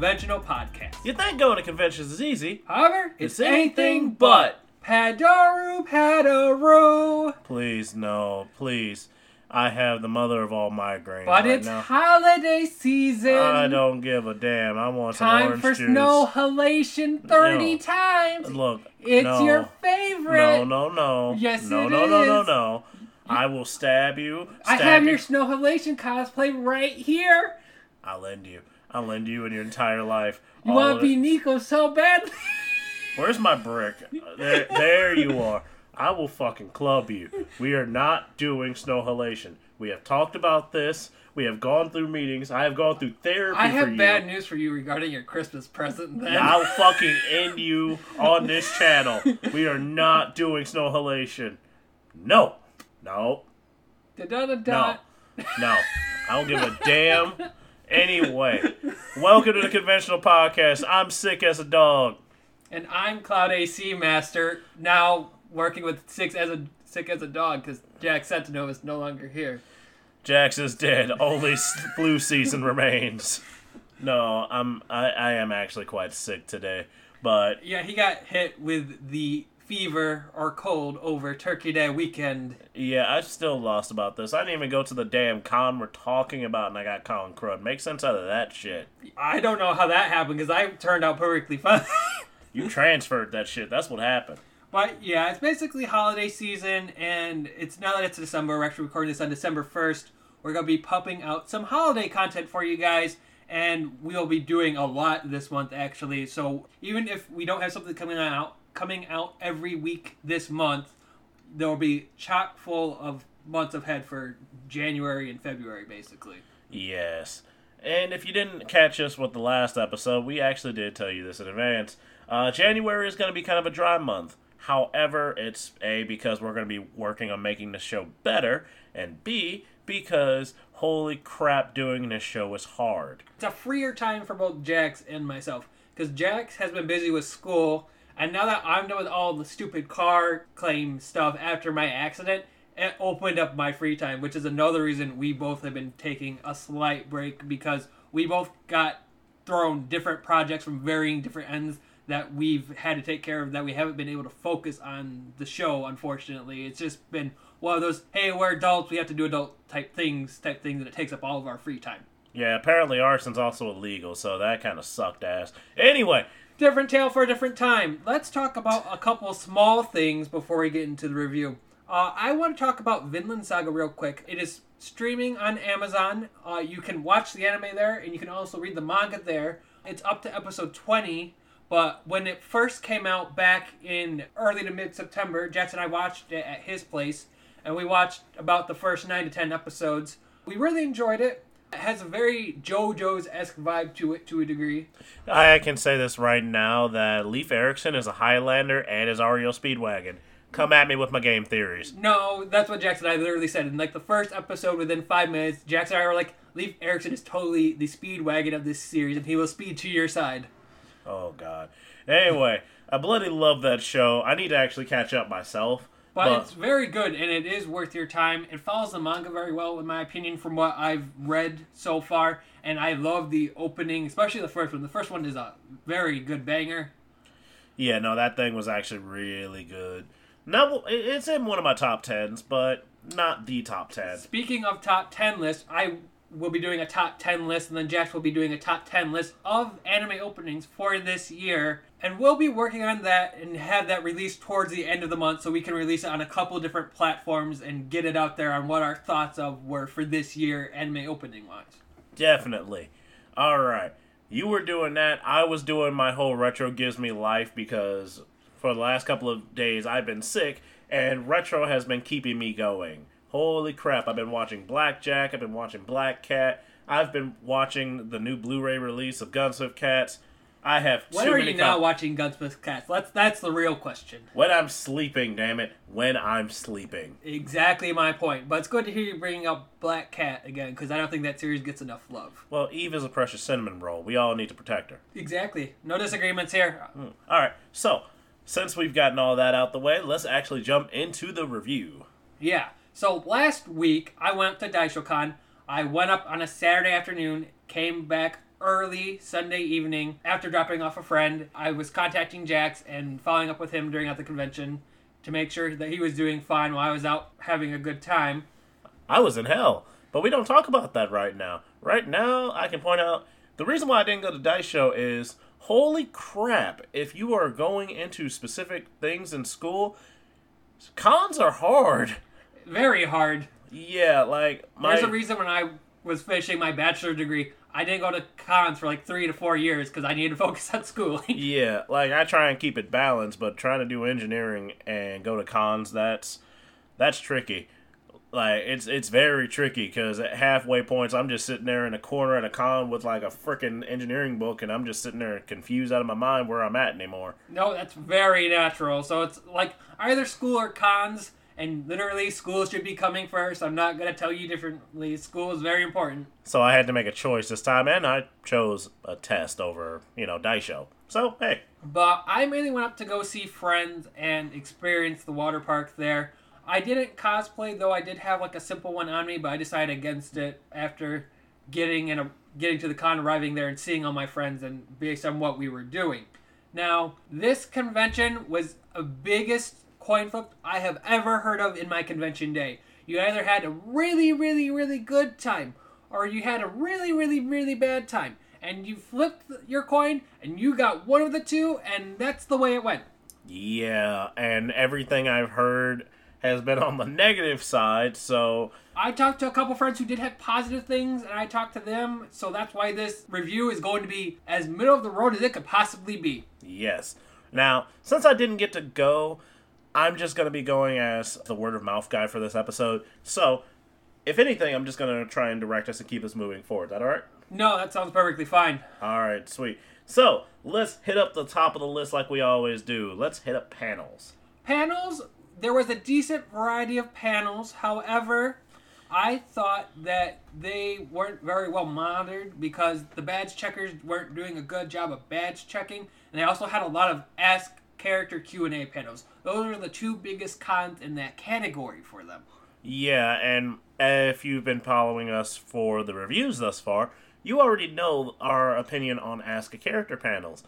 Conventional Podcast. You think going to conventions is easy? However, it's, It's anything but. Padoru, Padoru. Please, no, please. I have the mother of all migraines But right it's now. holiday season. I don't give a damn. I want some Time orange for juice. snow halation 30 No. times. Look, It's no, your favorite. No, no, no. Yes, no, it no, no, no, is. no. I will stab you. I have you. your snow halation cosplay right here. I'll end you. I'll lend you in your entire life. You want to be. Nico so badly? Where's my brick? Uh, there, there you are. I will fucking club you. We are not doing snow halation. We have talked about this. We have gone through meetings. I have gone through therapy I have bad news for you regarding your Christmas present. Then I'll fucking end you on this channel. We are not doing snow halation. No. No. Da da da No. No. I don't give a damn. Anyway, welcome to the conventional podcast. I'm sick as a dog. And I'm Cloud AC Master, now working with Six as a Sick as a Dog because Jack Sentinel is no longer here. Jax is dead. Only flu season remains. No, I'm I, I am actually quite sick today. But Yeah, he got hit with the fever or cold over Turkey Day weekend. yeah, I still lost about this. I didn't even go to the damn con we're talking about and I got Colin crud. Make sense out of that shit. I don't know how that happened because I turned out perfectly fine. You transferred that shit. That's what happened. But yeah, it's basically holiday season, and it's now that it's December. We're actually recording this on December first. We're gonna be pumping out some holiday content for you guys, and we'll be doing a lot this month actually. So even if we don't have something coming out coming out every week this month, there will be chock full of months ahead for January and February, basically. Yes. And if you didn't catch us with the last episode, we actually did tell you this in advance. Uh, January is going to be kind of a dry month. However, it's A, because we're going to be working on making the show better, and B, because holy crap, doing this show is hard. it's a freer time for both Jax and myself because Jax has been busy with school, and now that I'm done with all the stupid car claim stuff after my accident, it opened up my free time, which is another reason we both have been taking a slight break because we both got thrown different projects from varying different ends that we've had to take care of that we haven't been able to focus on the show unfortunately it's just been one of those hey we're adults we have to do adult type things type things and it takes up all of our free time Yeah, apparently arson's also illegal, so that kind of sucked ass. Anyway, different tale for a different time. Let's talk about a couple small things before we get into the review. Uh, I want to talk about Vinland Saga real quick. It is streaming on Amazon. Uh, you can watch the anime there, and you can also read the manga there. It's up to episode 20, but when it first came out back in early to mid September, Jackson and I watched it at his place, and we watched about the first 9 to 10 episodes. We really enjoyed it. It has a very JoJo's esque vibe to it to a degree. I can say this right now that Leif Erikson is a Highlander and is Ario Speedwagon. Come at me with my game theories. No, that's what Jackson and I literally said. In like the first episode, within five minutes, Jackson and I were like, Leif Erikson is totally the Speedwagon of this series, and he will speed to your side. Oh god. Anyway, I bloody love that show. I need to actually catch up myself. But, But- it's very good, and it is worth your time. It follows the manga very well, in my opinion, from what I've read so far. And I love the opening, especially the first one. The first one is a very good banger. Yeah, no, that thing was actually really good. No, it- it's in one of my top tens, but not the top ten. Speaking of top 10 lists, I will be doing a top 10 list, and then Jax will be doing a top 10 list of anime openings for this year. And we'll be working on that and have that released towards the end of the month so we can release it on a couple different platforms and get it out there on what our thoughts of were for this year anime opening wise. Definitely. All right. You were doing that. I was doing my whole retro gives me life because for the last couple of days I've been sick and retro has been keeping me going. Holy crap, I've been watching Blackjack, I've been watching Black Cat, I've been watching the new Blu-ray release of Gunsmith Cats. I have When too are many you now com- watching Gunsmith Cats? That's, that's the real question. When I'm sleeping, damn it. When I'm sleeping. Exactly my point. But it's good to hear you bringing up Black Cat again because I don't think that series gets enough love. Well, Eve is a precious cinnamon roll. We all need to protect her. Exactly. No disagreements here. Hmm, all right. So, since we've gotten all that out the way, let's actually jump into the review. Yeah. So last week I went to Daishocon. I went up on a Saturday afternoon, came back early Sunday evening after dropping off a friend. I was contacting Jax and following up with him during at the convention to make sure that he was doing fine while I was out having a good time. I was in hell, but we don't talk about that right now. Right now, I can point out the reason why I didn't go to Daisho is holy crap, if you are going into specific things in school, cons are hard. Very hard. Yeah, like my There's a reason when I was finishing my bachelor degree, I didn't go to cons for like three to four years because I needed to focus on schooling. Yeah, like I try and keep it balanced, but trying to do engineering and go to cons, that's that's tricky. Like it's it's very tricky because at halfway points, I'm just sitting there in a corner at a con with like a freaking engineering book, and I'm just sitting there confused out of my mind where I'm at anymore. no, that's very natural. So it's like either school or cons, and literally school should be coming first. I'm not gonna tell you differently. School is very important. So I had to make a choice this time, and I chose a test over you know Daisho. So hey, But I mainly went up to go see friends and experience the water park there. I didn't cosplay though. I did have like a simple one on me, but I decided against it after getting in a getting to the con, arriving there, and seeing all my friends, and based on what we were doing. Now, this convention was a biggest coin flip I have ever heard of in my convention day. You either had a really, really, really good time, or you had a really, really, really bad time. And you flipped your coin, and you got one of the two, and that's the way it went. yeah, and everything I've heard has been on the negative side. So I talked to a couple friends who did have positive things, and I talked to them, so that's why this review is going to be as middle of the road as it could possibly be. Yes. Now, since I didn't get to go, I'm just going to be going as the word of mouth guy for this episode. So, if anything, I'm just going to try and direct us and keep us moving forward. Is that all right? No, that sounds perfectly fine. All right, sweet. So, let's hit up the top of the list like we always do. Let's hit up panels. Panels, there was a decent variety of panels. However, I thought that they weren't very well monitored because the badge checkers weren't doing a good job of badge checking, and they also had a lot of ask character Q&A panels. Those are the two biggest cons in that category for them. Yeah, and if you've been following us for the reviews thus far, you already know our opinion on Ask a Character panels.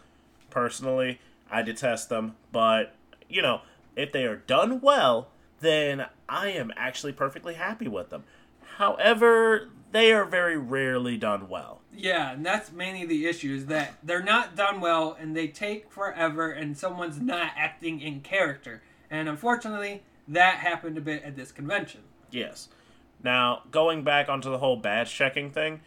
Personally, I detest them, but, you know, if they are done well, then I am actually perfectly happy with them. However, they are very rarely done well. Yeah, and that's mainly the issue is that they're not done well and they take forever and someone's not acting in character. And unfortunately, that happened a bit at this convention. Yes. Now, going back onto the whole badge checking thing,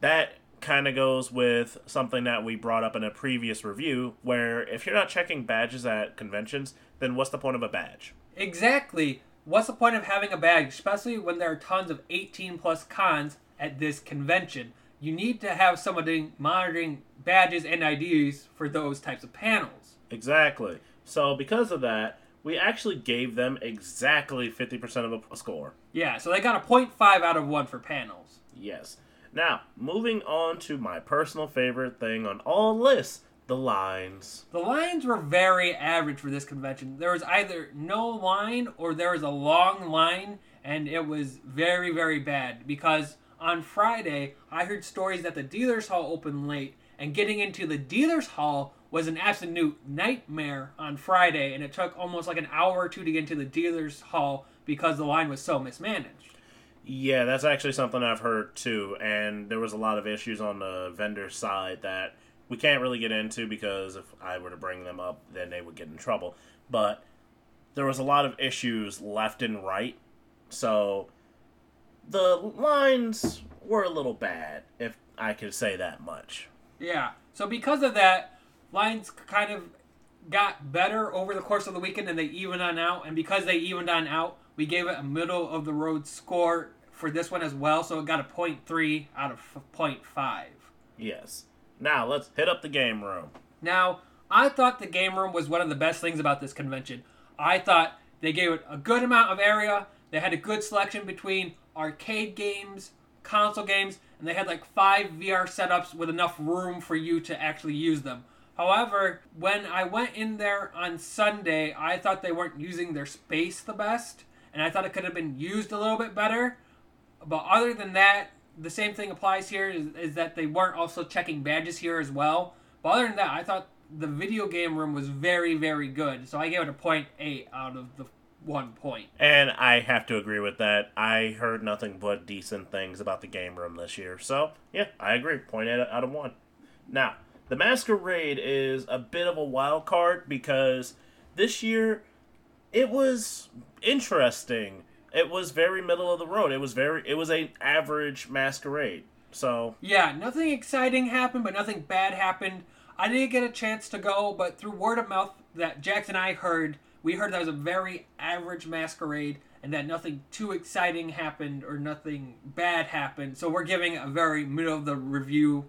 that kind of goes with something that we brought up in a previous review where if you're not checking badges at conventions, then what's the point of a badge? Exactly. What's the point of having a badge, especially when there are tons of 18 plus cons at this convention? You need to have somebody monitoring badges and IDs for those types of panels. Exactly. So, because of that, we actually gave them exactly 50% of a score. Yeah, so they got a 0.5 out of 1 for panels. Yes. Now, moving on to my personal favorite thing on all lists the lines. The lines were very average for this convention. There was either no line or there was a long line, and it was very, very bad because on Friday I heard stories that the dealer's hall opened late, and getting into the dealer's hall was an absolute nightmare on Friday, and it took almost like an hour or two to get into the dealer's hall because the line was so mismanaged. Yeah, that's actually something I've heard too, and there was a lot of issues on the vendor side that we can't really get into because if I were to bring them up, then they would get in trouble. But there was a lot of issues left and right, so the lines were a little bad, if I could say that much. Yeah. So because of that, lines kind of got better over the course of the weekend and they evened on out. And because they evened on out, we gave it a middle of the road score for this one as well. So it got a 0.3 out of 0.5. Yes. Now let's hit up the game room. Now, I thought the game room was one of the best things about this convention. I thought they gave it a good amount of area. They had a good selection between arcade games, console games, and they had like five VR setups with enough room for you to actually use them. However, when I went in there on Sunday, I thought they weren't using their space the best, and I thought it could have been used a little bit better. But other than that, the same thing applies here is, is that they weren't also checking badges here as well. But other than that, I thought the video game room was very, very good. So I gave it a point eight out of the one point. And I have to agree with that. I heard nothing but decent things about the game room this year. So, yeah, I agree. Point eight out of one. Now, the Masquerade is a bit of a wild card because this year it was interesting. It was very middle of the road. It was very it was a average Masquerade. So, Yeah, nothing exciting happened, but nothing bad happened. I didn't get a chance to go, but through word of mouth that Jackson and I heard, we heard that was a very average masquerade and that nothing too exciting happened or nothing bad happened. So we're giving a very middle of the review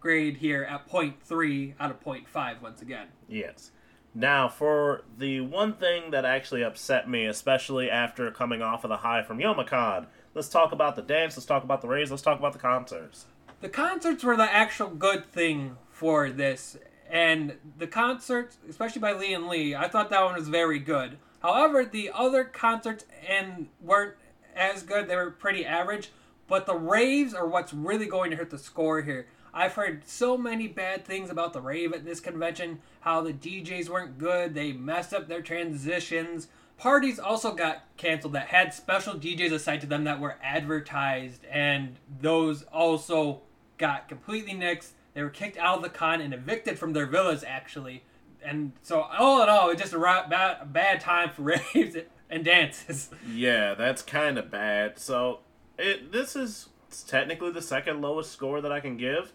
grade here at 0.3 out of 0.5 once again. Yes. Now, for the one thing that actually upset me, especially after coming off of the high from Yomicon, let's talk about the dance, let's talk about the raise, let's talk about the concerts. The concerts were the actual good thing for this, and the concerts, especially by Leeandlie, I thought that one was very good. However, the other concerts and weren't as good; they were pretty average. But the raves are what's really going to hurt the score here. I've heard so many bad things about the rave at this convention. How the DJs weren't good, they messed up their transitions. Parties also got canceled that had special DJs assigned to them that were advertised, and those also got completely nixed. They were kicked out of the con and evicted from their villas, actually. And so, all in all, it's just a bad, bad time for raves and dances. Yeah, that's kind of bad. So, it this is technically the second lowest score that I can give.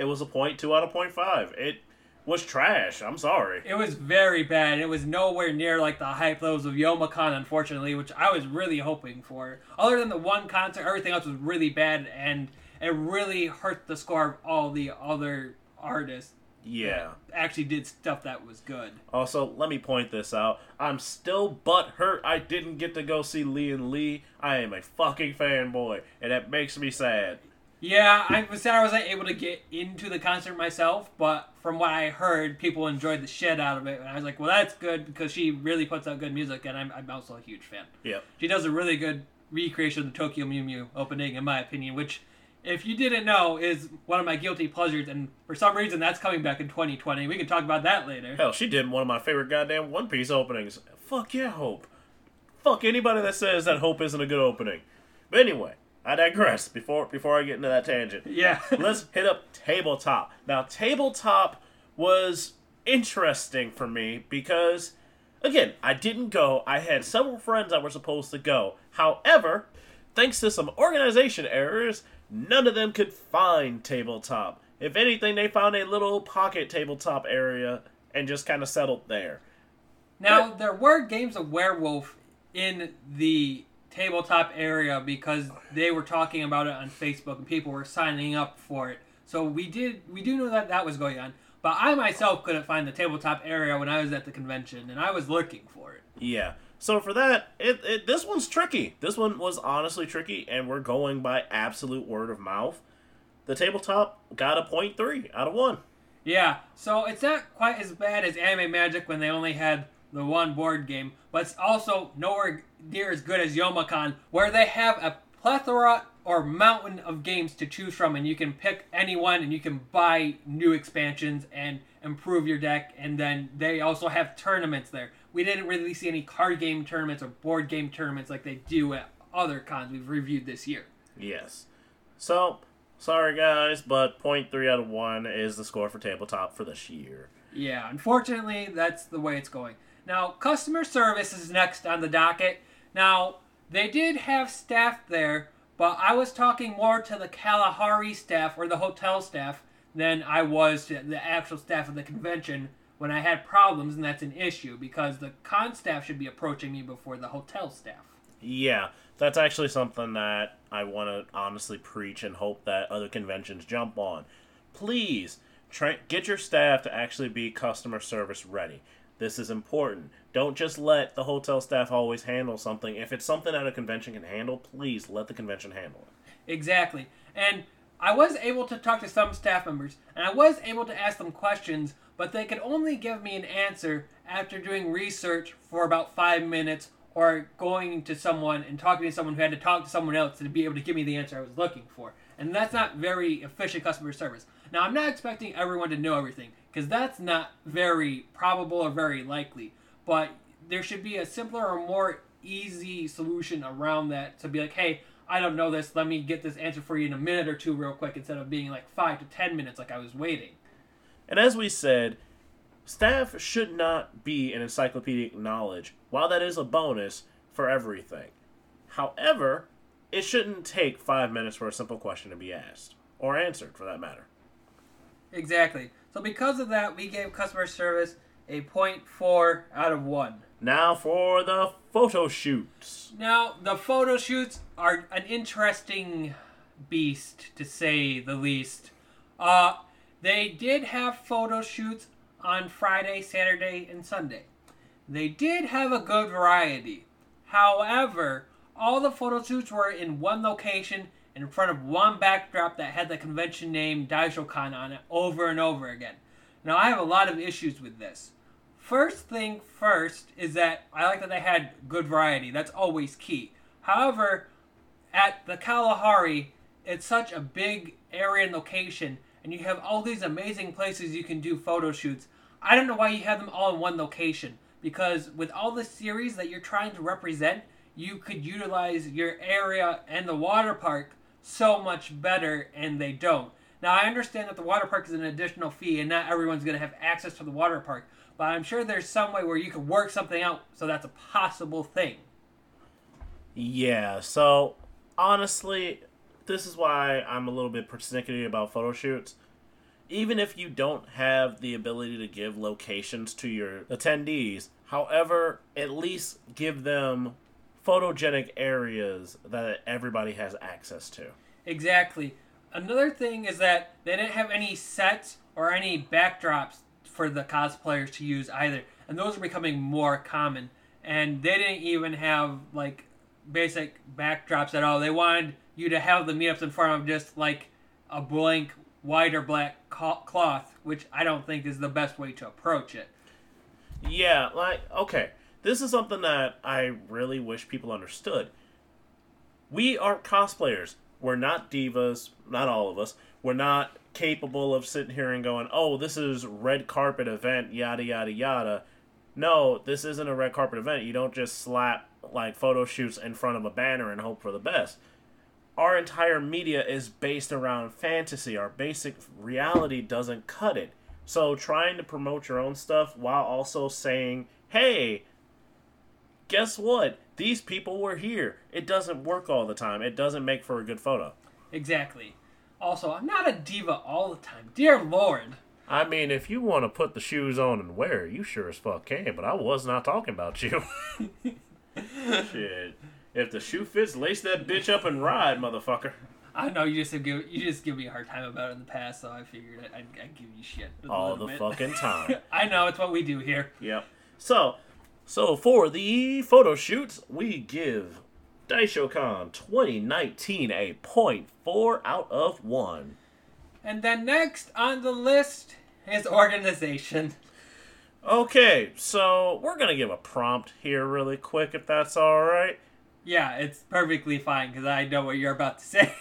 It was a point two out of point five. It was trash. I'm sorry. It was very bad. It was nowhere near like the hype levels of Yomicon, unfortunately, which I was really hoping for. Other than the one concert, everything else was really bad, and it really hurt the score of all the other artists. Yeah. Actually, did stuff that was good. Also, let me point this out. I'm still butt hurt I didn't get to go see Leeandlie. I am a fucking fanboy, and that makes me sad. Yeah, I was sad I wasn't able to get into the concert myself, but from what I heard, people enjoyed the shit out of it, and I was like, well, that's good because she really puts out good music, and I'm, I'm also a huge fan. Yeah, She does a really good recreation of the Tokyo Mew Mew opening, in my opinion, which, if you didn't know, is one of my guilty pleasures, and for some reason that's coming back in 2020. We can talk about that later. Hell, she did one of my favorite goddamn One Piece openings. Fuck yeah, Hope. Fuck anybody that says that Hope isn't a good opening. But anyway, I digress. Before before I get into that tangent, Yeah. let's hit up tabletop. Now, tabletop was interesting for me because, again, I didn't go. I had several friends that were supposed to go. However, thanks to some organization errors, none of them could find tabletop. If anything, they found a little pocket tabletop area and just kind of settled there. Now there were games of werewolf in the tabletop area because they were talking about it on Facebook and people were signing up for it. So we did we do know that that was going on. But I myself couldn't find the tabletop area when I was at the convention and I was looking for it. Yeah. So for that, it, it this one's tricky. This one was honestly tricky, and we're going by absolute word of mouth. The tabletop got a point three out of one. Yeah, so it's not quite as bad as Anime Magic when they only had the one board game, but it's also nowhere near as good as Yomicon, where they have a plethora or mountain of games to choose from, and you can pick any one and you can buy new expansions and improve your deck, and then they also have tournaments there. We didn't really see any card game tournaments or board game tournaments like they do at other cons we've reviewed this year. Yes. So sorry guys, but point three out of one is the score for tabletop for this year. Yeah, unfortunately, that's the way it's going. Now, customer service is next on the docket. Now, they did have staff there, but I was talking more to the Kalahari staff or the hotel staff than I was to the actual staff of the convention when I had problems, and that's an issue because the con staff should be approaching me before the hotel staff. Yeah, that's actually something that I want to honestly preach and hope that other conventions jump on. Please try get your staff to actually be customer service ready. This is important. Don't just let the hotel staff always handle something. If it's something that a convention can handle, please let the convention handle it. Exactly. And I was able to talk to some staff members, and I was able to ask them questions, but they could only give me an answer after doing research for about five minutes or going to someone and talking to someone who had to talk to someone else to be able to give me the answer I was looking for. And that's not very efficient customer service. Now, I'm not expecting everyone to know everything because that's not very probable or very likely. But there should be a simpler or more easy solution around that to be like, hey, I don't know this. Let me get this answer for you in a minute or two, real quick, instead of being like five to ten minutes like I was waiting. And as we said, staff should not be an encyclopedic knowledge, while that is a bonus for everything. However, it shouldn't take five minutes for a simple question to be asked, or answered for that matter. Exactly. So because of that, we gave customer service a 0.4 out of 1. Now for the photo shoots. Now, the photo shoots are an interesting beast, to say the least. Uh, they did have photo shoots on Friday, Saturday, and Sunday. They did have a good variety. However, all the photo shoots were in one location in front of one backdrop that had the convention name DaishoCon on it over and over again. Now, I have a lot of issues with this. First thing first is that I like that they had good variety. That's always key. However, at the Kalahari, it's such a big area and location, and you have all these amazing places you can do photo shoots. I don't know why you have them all in one location, because with all the series that you're trying to represent, you could utilize your area and the water park so much better, and they don't. Now, I understand that the water park is an additional fee, and not everyone's going to have access to the water park, but I'm sure there's some way where you could work something out so that's a possible thing. Yeah, so honestly, this is why I'm a little bit persnickety about photo shoots. Even if you don't have the ability to give locations to your attendees, however, at least give them photogenic areas that everybody has access to. Exactly. Another thing is that they didn't have any sets or any backdrops for the cosplayers to use either, and those are becoming more common. And they didn't even have like basic backdrops at all. They wanted you to have the meetups in front of just like a blank white or black cloth, which I don't think is the best way to approach it. Yeah, like okay, this is something that I really wish people understood. We are cosplayers. We're not divas, not all of us. We're not capable of sitting here and going, "Oh, this is red carpet event, yada yada yada." No, this isn't a red carpet event. You don't just slap like photo shoots in front of a banner and hope for the best. Our entire media is based around fantasy. Our basic reality doesn't cut it. So trying to promote your own stuff while also saying, "Hey, guess what? These people were here. It doesn't work all the time. It doesn't make for a good photo. Exactly. Also, I'm not a diva all the time. Dear Lord. I mean, if you want to put the shoes on and wear, you sure as fuck can, but I was not talking about you. Shit. If the shoe fits, lace that bitch up and ride, motherfucker. I know you just give you just give me a hard time about it in the past, so I figured I'd, I'd give you shit all the bit. fucking time. I know it's what we do here. Yep. So so for the photo shoots, we give DaishoCon 2019 a 0.4 out of 1. And then next on the list is organization. Okay, so we're going to give a prompt here really quick if that's alright. Yeah, it's perfectly fine because I know what you're about to say.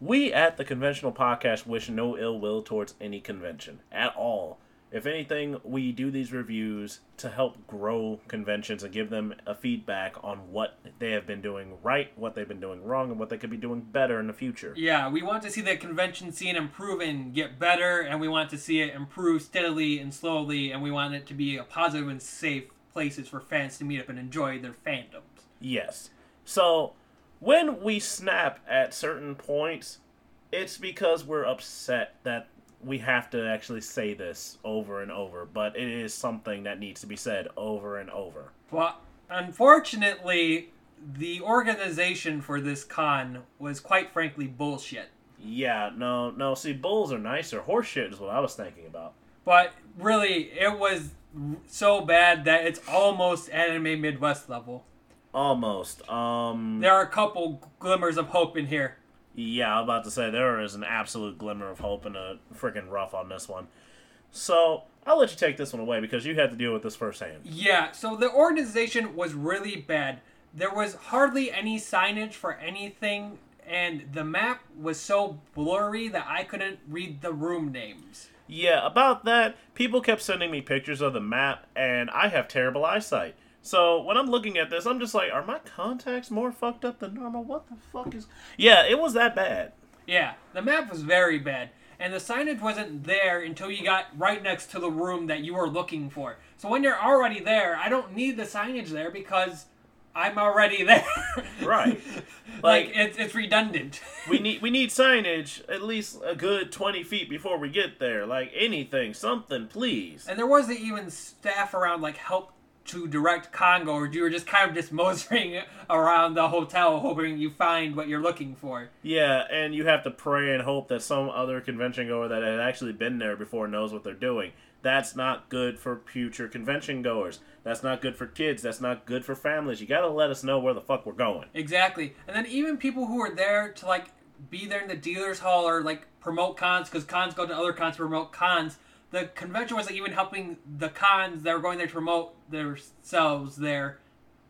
we at the Conventional Podcast wish no ill will towards any convention at all. If anything, we do these reviews to help grow conventions and give them a feedback on what they have been doing right, what they've been doing wrong, and what they could be doing better in the future. Yeah, we want to see the convention scene improve and get better, and we want to see it improve steadily and slowly, and we want it to be a positive and safe places for fans to meet up and enjoy their fandoms. Yes. So, when we snap at certain points, it's because we're upset that we have to actually say this over and over, but it is something that needs to be said over and over. Well, unfortunately, the organization for this con was quite frankly bullshit. Yeah, no, no. See, bulls are nicer. Horseshit is what I was thinking about. But really, it was so bad that it's almost anime Midwest level. Almost. Um. There are a couple glimmers of hope in here. Yeah, I'm about to say there is an absolute glimmer of hope and a freaking rough on this one. So I'll let you take this one away because you had to deal with this firsthand. Yeah, so the organization was really bad. There was hardly any signage for anything, and the map was so blurry that I couldn't read the room names. Yeah, about that, people kept sending me pictures of the map, and I have terrible eyesight. So when I'm looking at this, I'm just like, are my contacts more fucked up than normal? What the fuck is. Yeah, it was that bad. Yeah, the map was very bad, and the signage wasn't there until you got right next to the room that you were looking for. So when you're already there, I don't need the signage there because I'm already there. Right. like, Like- it's it's redundant. we need we need signage at least a good 20 feet before we get there. Like anything, something, please. and there wasn't even staff around like help to direct Congo, or you were just kind of just moseying around the hotel, hoping you find what you're looking for. Yeah, and you have to pray and hope that some other convention goer that had actually been there before knows what they're doing. That's not good for future convention goers. That's not good for kids. That's not good for families. You gotta let us know where the fuck we're going. Exactly. And then even people who are there to like be there in the dealers hall or like promote cons because cons go to other cons to promote cons. The convention wasn't even helping the cons that were going there to promote themselves there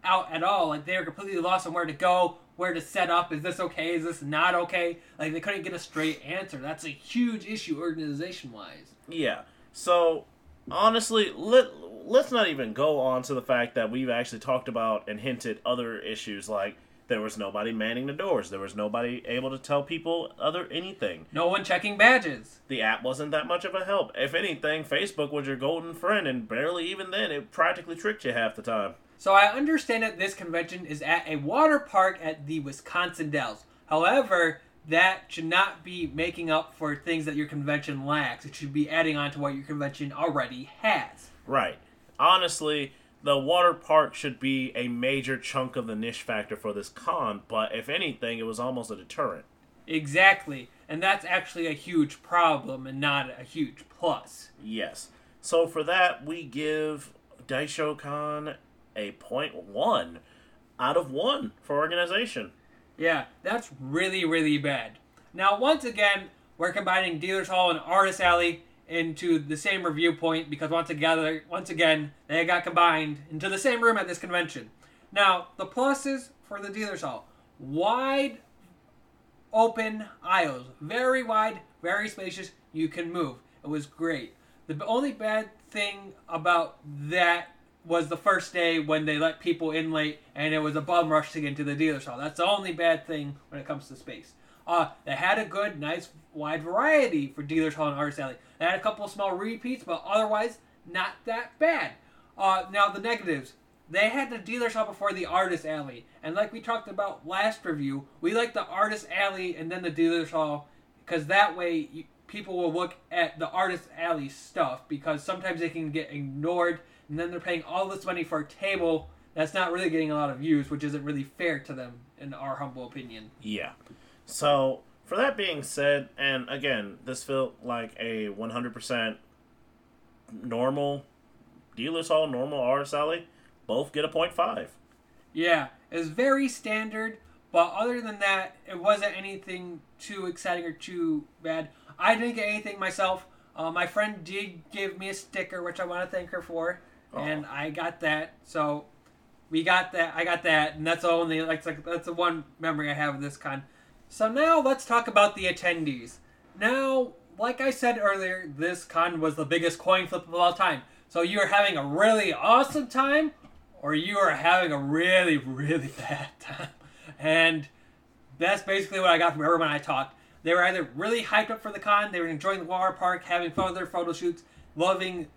out at all. Like they were completely lost on where to go, where to set up. Is this okay? Is this not okay? Like they couldn't get a straight answer. That's a huge issue organization wise. Yeah. So honestly, let let's not even go on to the fact that we've actually talked about and hinted other issues like there was nobody manning the doors. There was nobody able to tell people other anything. No one checking badges. The app wasn't that much of a help. If anything, Facebook was your golden friend, and barely even then, it practically tricked you half the time. So I understand that this convention is at a water park at the Wisconsin Dells. However, that should not be making up for things that your convention lacks. It should be adding on to what your convention already has. Right. Honestly, the water park should be a major chunk of the niche factor for this con, but if anything, it was almost a deterrent. Exactly. And that's actually a huge problem and not a huge plus. Yes. So for that, we give Daisho Con a point one out of one for organization. Yeah, that's really, really bad. Now, once again, we're combining Dealers Hall and Artist Alley into the same review point because once again, once again, they got combined into the same room at this convention. Now, the pluses for the Dealers Hall: wide, open aisles, very wide, very spacious. You can move. It was great. The only bad thing about that was the first day when they let people in late and it was a bum rush to get into the dealer's hall. That's the only bad thing when it comes to space. Uh, they had a good, nice, wide variety for dealer's hall and artist alley. They had a couple of small repeats, but otherwise not that bad. Uh, now the negatives. They had the dealer's hall before the artist alley, and like we talked about last review, we like the artist alley and then the dealer's hall because that way you, people will look at the artist alley stuff because sometimes they can get ignored and then they're paying all this money for a table that's not really getting a lot of views, which isn't really fair to them, in our humble opinion. Yeah. So, for that being said, and again, this felt like a 100% normal dealer's hall, normal artist alley. Both get a point five. Yeah, it's very standard, but other than that, it wasn't anything too exciting or too bad. I didn't get anything myself. Uh, my friend did give me a sticker, which I want to thank her for, and I got that. So we got that. I got that, and that's the only like, like that's the one memory I have of this con. So now let's talk about the attendees. Now, like I said earlier, this con was the biggest coin flip of all time. So you are having a really awesome time, or you are having a really, really bad time. And that's basically what I got from everyone I talked. They were either really hyped up for the con, they were enjoying the water park, having fun with their photo shoots, loving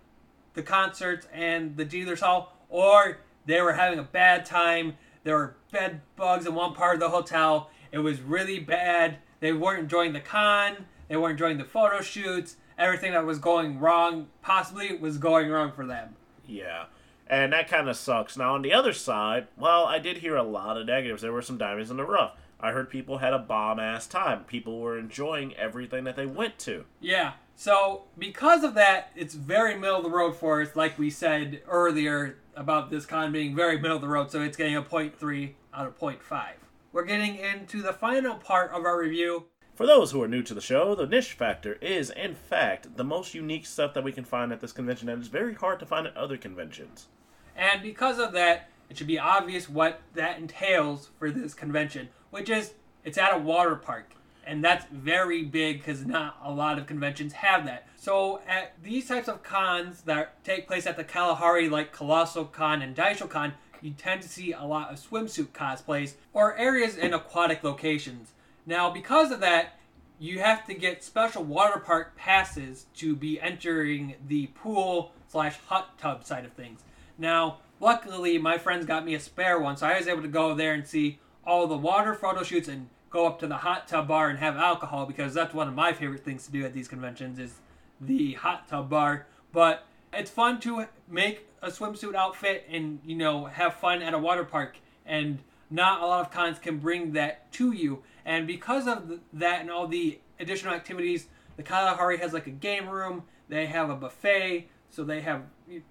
the concerts and the dealers hall, or they were having a bad time. There were bed bugs in one part of the hotel. It was really bad. They weren't enjoying the con. They weren't enjoying the photo shoots. Everything that was going wrong, possibly, was going wrong for them. Yeah. And that kind of sucks. Now, on the other side, well, I did hear a lot of negatives. There were some diamonds in the rough. I heard people had a bomb ass time. People were enjoying everything that they went to. Yeah. So because of that, it's very middle of the road for us, like we said earlier about this con being very middle of the road. So it's getting a 0.3 out of 0.5. We're getting into the final part of our review. For those who are new to the show, the niche factor is, in fact, the most unique stuff that we can find at this convention, and it's very hard to find at other conventions. And because of that, it should be obvious what that entails for this convention, which is it's at a water park. And that's very big because not a lot of conventions have that. So, at these types of cons that take place at the Kalahari, like Colossal Con and Daisho Con, you tend to see a lot of swimsuit cosplays or areas in aquatic locations. Now, because of that, you have to get special water park passes to be entering the pool slash hot tub side of things. Now, luckily, my friends got me a spare one, so I was able to go there and see all the water photo shoots and go up to the hot tub bar and have alcohol because that's one of my favorite things to do at these conventions is the hot tub bar. But it's fun to make a swimsuit outfit and you know have fun at a water park. And not a lot of cons can bring that to you. And because of that and all the additional activities the kalahari has like a game room. They have a buffet. So they have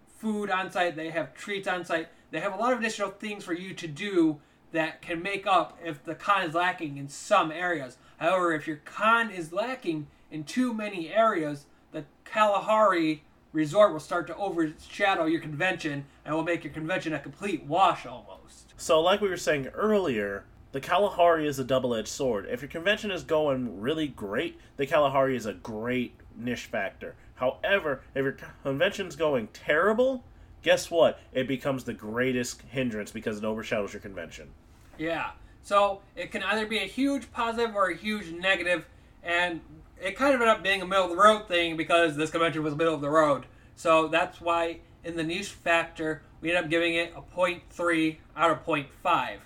food on site. They have treats on site. They have a lot of additional things for you to do that can make up if the con is lacking in some areas. However if your con is lacking in too many areas the kalahari resort will start to overshadow your convention and will make your convention a complete wash almost. So, like we were saying earlier, the Kalahari is a double edged sword. If your convention is going really great, the Kalahari is a great niche factor. However, if your convention's going terrible, guess what? It becomes the greatest hindrance because it overshadows your convention. Yeah. So it can either be a huge positive or a huge negative, and it kind of ended up being a middle of the road thing because this convention was middle of the road. So that's why in the niche factor we ended up giving it a 0.3 out of 0.5.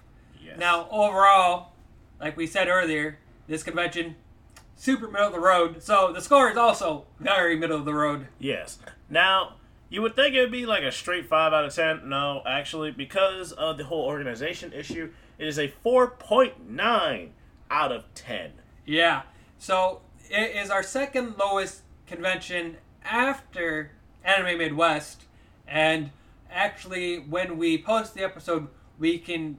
Yes. Now overall, like we said earlier, this convention super middle of the road. So the score is also very middle of the road. Yes. Now you would think it would be like a straight 5 out of 10. No, actually, because of the whole organization issue, it is a 4.9 out of 10. Yeah. So it is our second lowest convention after Anime Midwest. And actually, when we post the episode, we can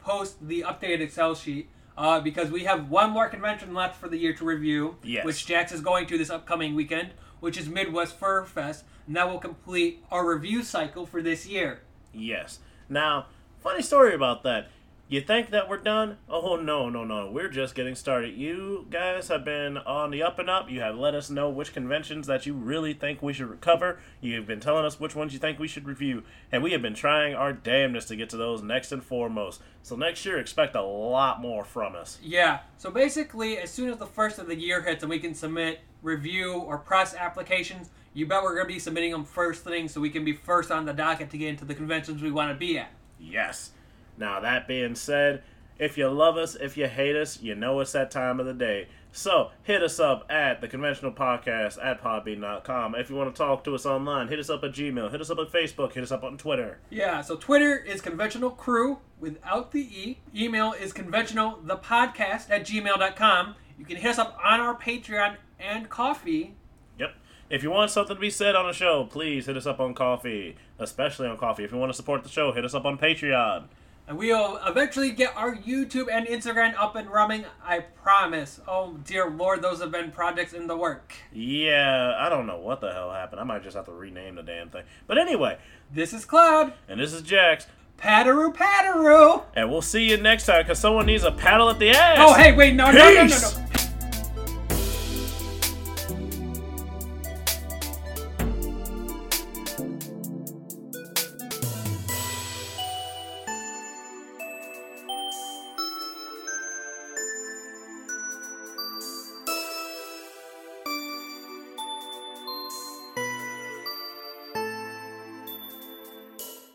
post the updated Excel sheet uh, because we have one more convention left for the year to review, yes. which Jax is going to this upcoming weekend, which is Midwest Fur Fest, and that will complete our review cycle for this year. Yes. Now, funny story about that. You think that we're done? Oh, no, no, no. We're just getting started. You guys have been on the up and up. You have let us know which conventions that you really think we should cover. You've been telling us which ones you think we should review. And we have been trying our damnedest to get to those next and foremost. So next year, expect a lot more from us. Yeah. So basically, as soon as the first of the year hits and we can submit review or press applications, you bet we're going to be submitting them first thing so we can be first on the docket to get into the conventions we want to be at. Yes. Now, that being said, if you love us, if you hate us, you know it's that time of the day. So hit us up at the conventional podcast at podbean.com. If you want to talk to us online, hit us up at Gmail, hit us up on Facebook, hit us up on Twitter. Yeah, so Twitter is conventional crew without the E. Email is conventional the podcast at gmail.com. You can hit us up on our Patreon and Ko-fi. Yep. If you want something to be said on the show, please hit us up on Ko-fi, especially on Ko-fi. If you want to support the show, hit us up on Patreon. And we'll eventually get our YouTube and Instagram up and running, I promise. Oh dear lord, those have been projects in the work. Yeah, I don't know what the hell happened. I might just have to rename the damn thing. But anyway. This is Cloud. And this is Jax. Padoru Padoru! And we'll see you next time because someone needs a paddle at the ass. Oh, hey, wait, no, Peace. no, no, no, no.